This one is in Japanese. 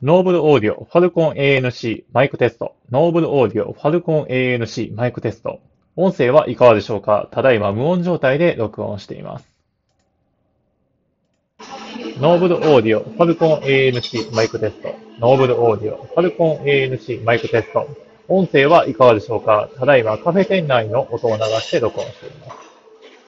Noble Audio FALCON ANC マイクテスト。 Noble Audio FALCON ANC マイクテスト。音声はいかがでしょうか？ただいま無音状態で録音しています。 Noble Audio FALCON ANC マイクテスト。 Noble Audio FALCON ANC マイクテスト。音声はいかがでしょうか？ただいまカフェ店内の音を流して録音しています。